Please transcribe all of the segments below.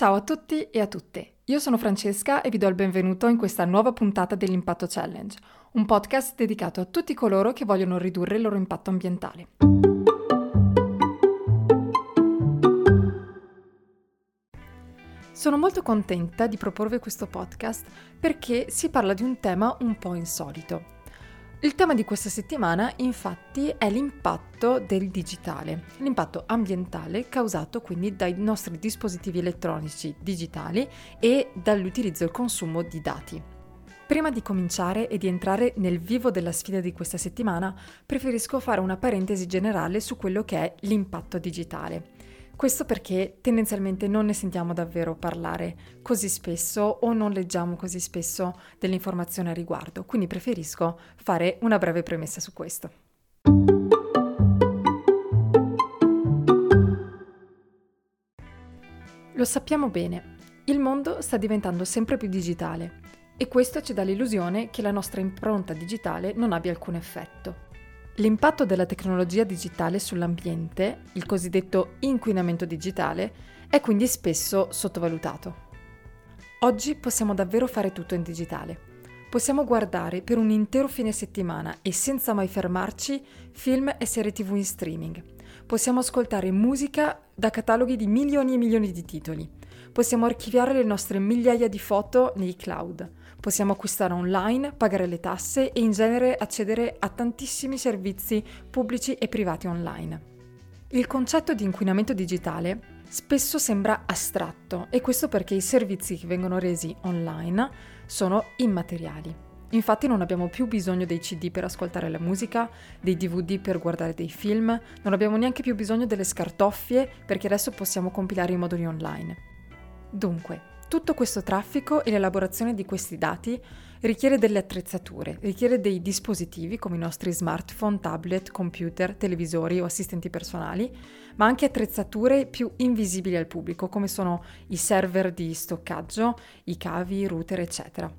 Ciao a tutti e a tutte. Io sono Francesca e vi do il benvenuto in questa nuova puntata dell'Impatto Challenge, un podcast dedicato a tutti coloro che vogliono ridurre il loro impatto ambientale. Sono molto contenta di proporvi questo podcast perché si parla di un tema un po' insolito. Il tema di questa settimana infatti è l'impatto del digitale, l'impatto ambientale causato quindi dai nostri dispositivi elettronici digitali e dall'utilizzo e il consumo di dati. Prima di cominciare e di entrare nel vivo della sfida di questa settimana, preferisco fare una parentesi generale su quello che è l'impatto digitale. Questo perché tendenzialmente non ne sentiamo davvero parlare così spesso o non leggiamo così spesso delle informazioni a riguardo, quindi preferisco fare una breve premessa su questo. Lo sappiamo bene, il mondo sta diventando sempre più digitale e questo ci dà l'illusione che la nostra impronta digitale non abbia alcun effetto. L'impatto della tecnologia digitale sull'ambiente, il cosiddetto inquinamento digitale, è quindi spesso sottovalutato. Oggi possiamo davvero fare tutto in digitale. Possiamo guardare per un intero fine settimana e senza mai fermarci film e serie tv in streaming. Possiamo ascoltare musica da cataloghi di milioni e milioni di titoli. Possiamo archiviare le nostre migliaia di foto nei cloud. Possiamo acquistare online, pagare le tasse e in genere accedere a tantissimi servizi pubblici e privati online. Il concetto di inquinamento digitale spesso sembra astratto e questo perché i servizi che vengono resi online sono immateriali. Infatti non abbiamo più bisogno dei CD per ascoltare la musica, dei DVD per guardare dei film, non abbiamo neanche più bisogno delle scartoffie perché adesso possiamo compilare i moduli online. Dunque, tutto questo traffico e l'elaborazione di questi dati richiede delle attrezzature, richiede dei dispositivi come i nostri smartphone, tablet, computer, televisori o assistenti personali, ma anche attrezzature più invisibili al pubblico come sono i server di stoccaggio, i cavi, i router, eccetera.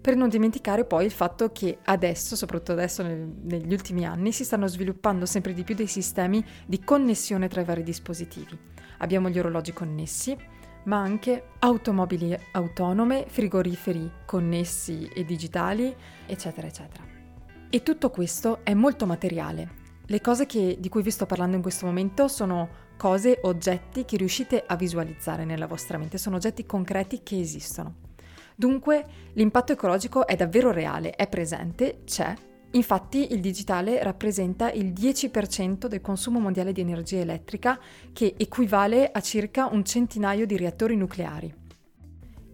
Per non dimenticare poi il fatto che adesso, soprattutto adesso nel, negli ultimi anni, si stanno sviluppando sempre di più dei sistemi di connessione tra i vari dispositivi. Abbiamo gli orologi connessi, ma anche automobili autonome, frigoriferi connessi e digitali, eccetera, eccetera. E tutto questo è molto materiale. Le cose che, di cui vi sto parlando in questo momento sono cose, oggetti che riuscite a visualizzare nella vostra mente, sono oggetti concreti che esistono. Dunque l'impatto ecologico è davvero reale, è presente, c'è Infatti il digitale rappresenta il 10% del consumo mondiale di energia elettrica, che equivale a circa un centinaio di reattori nucleari.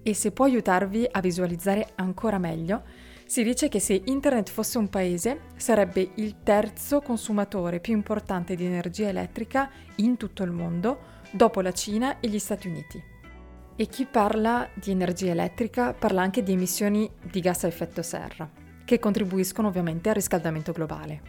E se può aiutarvi a visualizzare ancora meglio, si dice che se Internet fosse un paese sarebbe il terzo consumatore più importante di energia elettrica in tutto il mondo, dopo la Cina e gli Stati Uniti. E chi parla di energia elettrica parla anche di emissioni di gas a effetto serra che contribuiscono ovviamente al riscaldamento globale.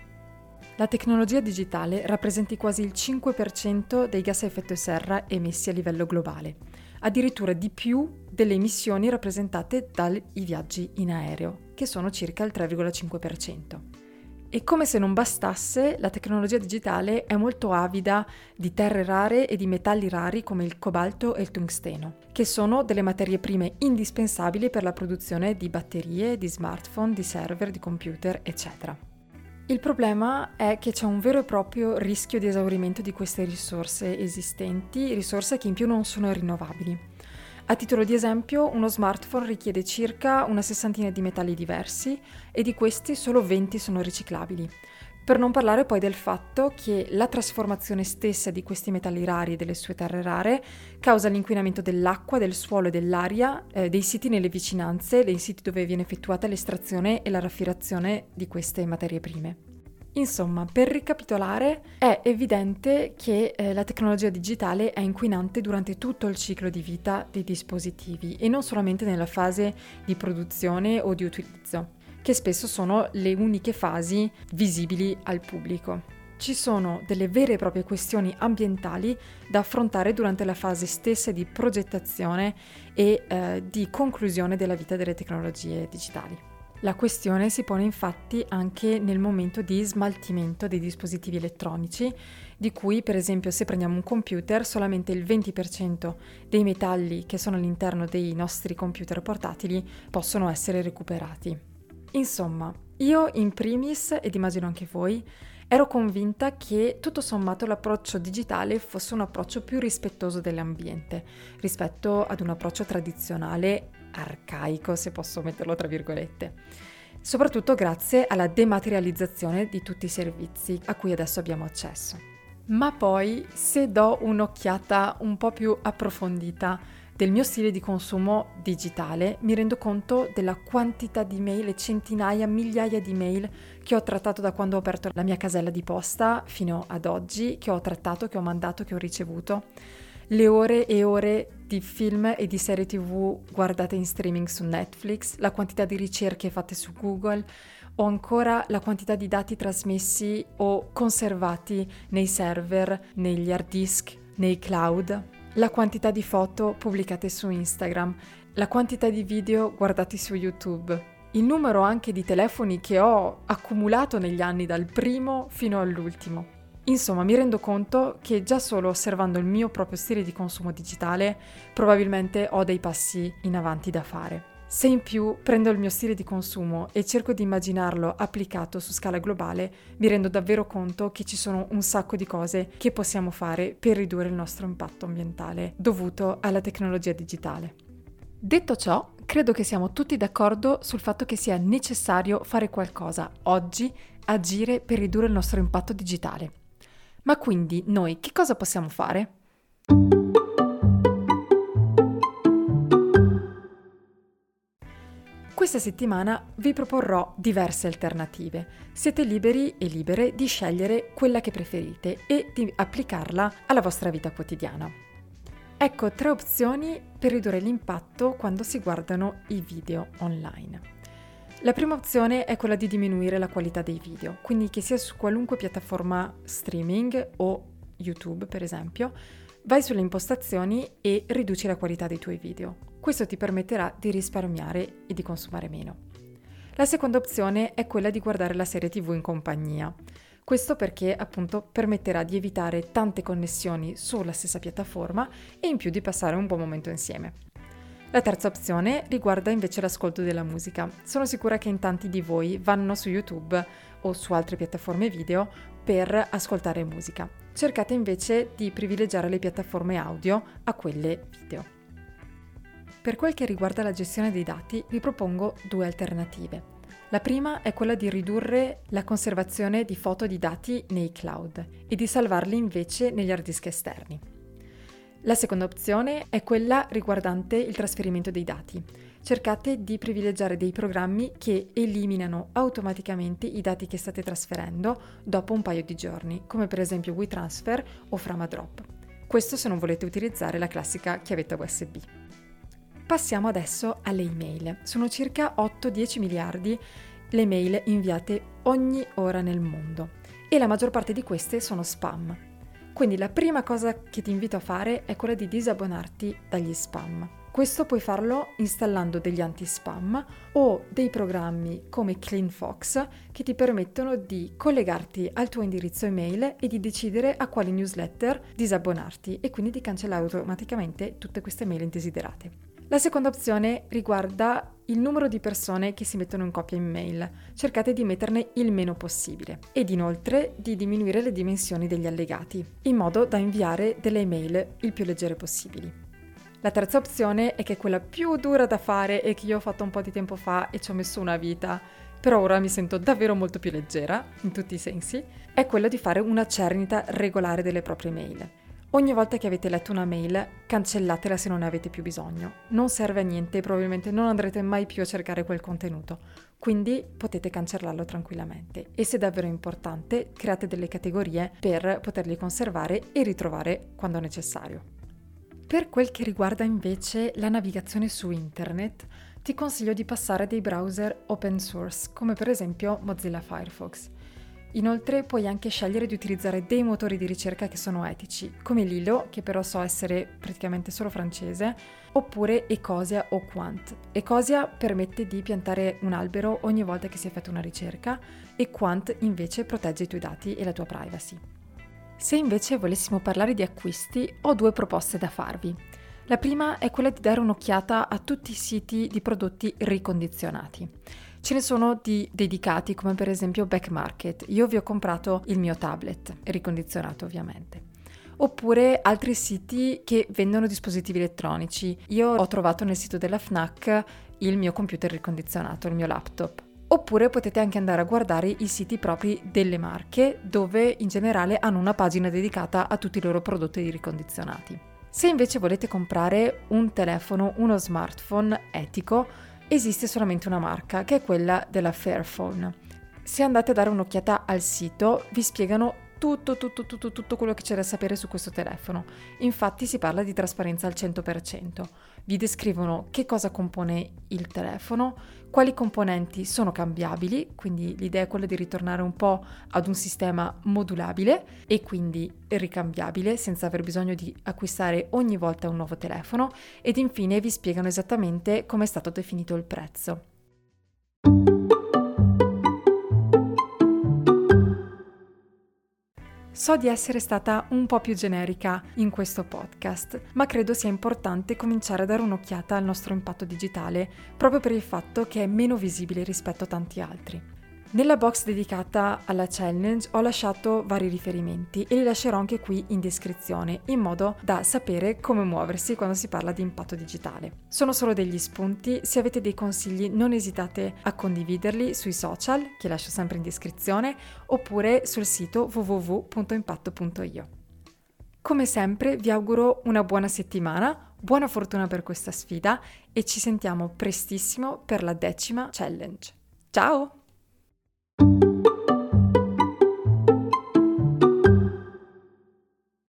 La tecnologia digitale rappresenta quasi il 5% dei gas a effetto serra emessi a livello globale, addirittura di più delle emissioni rappresentate dai viaggi in aereo, che sono circa il 3,5%. E come se non bastasse, la tecnologia digitale è molto avida di terre rare e di metalli rari come il cobalto e il tungsteno, che sono delle materie prime indispensabili per la produzione di batterie, di smartphone, di server, di computer, eccetera. Il problema è che c'è un vero e proprio rischio di esaurimento di queste risorse esistenti, risorse che in più non sono rinnovabili. A titolo di esempio, uno smartphone richiede circa una sessantina di metalli diversi e di questi solo 20 sono riciclabili. Per non parlare poi del fatto che la trasformazione stessa di questi metalli rari e delle sue terre rare causa l'inquinamento dell'acqua, del suolo e dell'aria, eh, dei siti nelle vicinanze, dei siti dove viene effettuata l'estrazione e la raffinazione di queste materie prime. Insomma, per ricapitolare, è evidente che eh, la tecnologia digitale è inquinante durante tutto il ciclo di vita dei dispositivi e non solamente nella fase di produzione o di utilizzo, che spesso sono le uniche fasi visibili al pubblico. Ci sono delle vere e proprie questioni ambientali da affrontare durante la fase stessa di progettazione e eh, di conclusione della vita delle tecnologie digitali. La questione si pone infatti anche nel momento di smaltimento dei dispositivi elettronici, di cui per esempio se prendiamo un computer solamente il 20% dei metalli che sono all'interno dei nostri computer portatili possono essere recuperati. Insomma, io in primis, ed immagino anche voi, ero convinta che tutto sommato l'approccio digitale fosse un approccio più rispettoso dell'ambiente rispetto ad un approccio tradizionale arcaico, se posso metterlo tra virgolette, soprattutto grazie alla dematerializzazione di tutti i servizi a cui adesso abbiamo accesso. Ma poi, se do un'occhiata un po' più approfondita del mio stile di consumo digitale, mi rendo conto della quantità di mail, centinaia, migliaia di mail che ho trattato da quando ho aperto la mia casella di posta fino ad oggi, che ho trattato, che ho mandato, che ho ricevuto le ore e ore di film e di serie tv guardate in streaming su Netflix, la quantità di ricerche fatte su Google o ancora la quantità di dati trasmessi o conservati nei server, negli hard disk, nei cloud, la quantità di foto pubblicate su Instagram, la quantità di video guardati su YouTube, il numero anche di telefoni che ho accumulato negli anni dal primo fino all'ultimo. Insomma, mi rendo conto che già solo osservando il mio proprio stile di consumo digitale, probabilmente ho dei passi in avanti da fare. Se in più prendo il mio stile di consumo e cerco di immaginarlo applicato su scala globale, mi rendo davvero conto che ci sono un sacco di cose che possiamo fare per ridurre il nostro impatto ambientale dovuto alla tecnologia digitale. Detto ciò, credo che siamo tutti d'accordo sul fatto che sia necessario fare qualcosa oggi, agire per ridurre il nostro impatto digitale. Ma quindi noi che cosa possiamo fare? Questa settimana vi proporrò diverse alternative. Siete liberi e libere di scegliere quella che preferite e di applicarla alla vostra vita quotidiana. Ecco tre opzioni per ridurre l'impatto quando si guardano i video online. La prima opzione è quella di diminuire la qualità dei video, quindi che sia su qualunque piattaforma streaming o YouTube per esempio, vai sulle impostazioni e riduci la qualità dei tuoi video. Questo ti permetterà di risparmiare e di consumare meno. La seconda opzione è quella di guardare la serie TV in compagnia. Questo perché appunto permetterà di evitare tante connessioni sulla stessa piattaforma e in più di passare un buon momento insieme. La terza opzione riguarda invece l'ascolto della musica. Sono sicura che in tanti di voi vanno su YouTube o su altre piattaforme video per ascoltare musica. Cercate invece di privilegiare le piattaforme audio a quelle video. Per quel che riguarda la gestione dei dati, vi propongo due alternative. La prima è quella di ridurre la conservazione di foto di dati nei cloud e di salvarli invece negli hard disk esterni. La seconda opzione è quella riguardante il trasferimento dei dati. Cercate di privilegiare dei programmi che eliminano automaticamente i dati che state trasferendo dopo un paio di giorni, come per esempio WeTransfer o Framadrop. Questo se non volete utilizzare la classica chiavetta USB. Passiamo adesso alle email. Sono circa 8-10 miliardi le mail inviate ogni ora nel mondo e la maggior parte di queste sono spam. Quindi la prima cosa che ti invito a fare è quella di disabbonarti dagli spam. Questo puoi farlo installando degli anti-spam o dei programmi come CleanFox che ti permettono di collegarti al tuo indirizzo email e di decidere a quali newsletter disabbonarti e quindi di cancellare automaticamente tutte queste mail indesiderate. La seconda opzione riguarda il numero di persone che si mettono in coppia in mail. Cercate di metterne il meno possibile ed inoltre di diminuire le dimensioni degli allegati, in modo da inviare delle email il più leggere possibili. La terza opzione è che è quella più dura da fare e che io ho fatto un po' di tempo fa e ci ho messo una vita, però ora mi sento davvero molto più leggera, in tutti i sensi, è quella di fare una cernita regolare delle proprie mail. Ogni volta che avete letto una mail, cancellatela se non ne avete più bisogno. Non serve a niente e probabilmente non andrete mai più a cercare quel contenuto. Quindi potete cancellarlo tranquillamente. E se è davvero importante, create delle categorie per poterli conservare e ritrovare quando necessario. Per quel che riguarda invece la navigazione su internet, ti consiglio di passare dei browser open source, come per esempio Mozilla Firefox. Inoltre puoi anche scegliere di utilizzare dei motori di ricerca che sono etici, come Lilo, che però so essere praticamente solo francese, oppure Ecosia o Quant. Ecosia permette di piantare un albero ogni volta che si effettua una ricerca e Quant invece protegge i tuoi dati e la tua privacy. Se invece volessimo parlare di acquisti, ho due proposte da farvi. La prima è quella di dare un'occhiata a tutti i siti di prodotti ricondizionati. Ce ne sono di dedicati come per esempio Back Market. Io vi ho comprato il mio tablet, ricondizionato ovviamente. Oppure altri siti che vendono dispositivi elettronici. Io ho trovato nel sito della FNAC il mio computer ricondizionato, il mio laptop. Oppure potete anche andare a guardare i siti propri delle marche dove in generale hanno una pagina dedicata a tutti i loro prodotti ricondizionati. Se invece volete comprare un telefono, uno smartphone etico, esiste solamente una marca, che è quella della Fairphone. Se andate a dare un'occhiata al sito, vi spiegano tutto, tutto, tutto, tutto quello che c'è da sapere su questo telefono. Infatti si parla di trasparenza al 100%. Vi descrivono che cosa compone il telefono, quali componenti sono cambiabili, quindi l'idea è quella di ritornare un po' ad un sistema modulabile e quindi ricambiabile senza aver bisogno di acquistare ogni volta un nuovo telefono ed infine vi spiegano esattamente come è stato definito il prezzo. So di essere stata un po' più generica in questo podcast, ma credo sia importante cominciare a dare un'occhiata al nostro impatto digitale, proprio per il fatto che è meno visibile rispetto a tanti altri. Nella box dedicata alla challenge ho lasciato vari riferimenti e li lascerò anche qui in descrizione, in modo da sapere come muoversi quando si parla di impatto digitale. Sono solo degli spunti, se avete dei consigli non esitate a condividerli sui social, che lascio sempre in descrizione, oppure sul sito www.impatto.io. Come sempre vi auguro una buona settimana, buona fortuna per questa sfida e ci sentiamo prestissimo per la decima challenge. Ciao!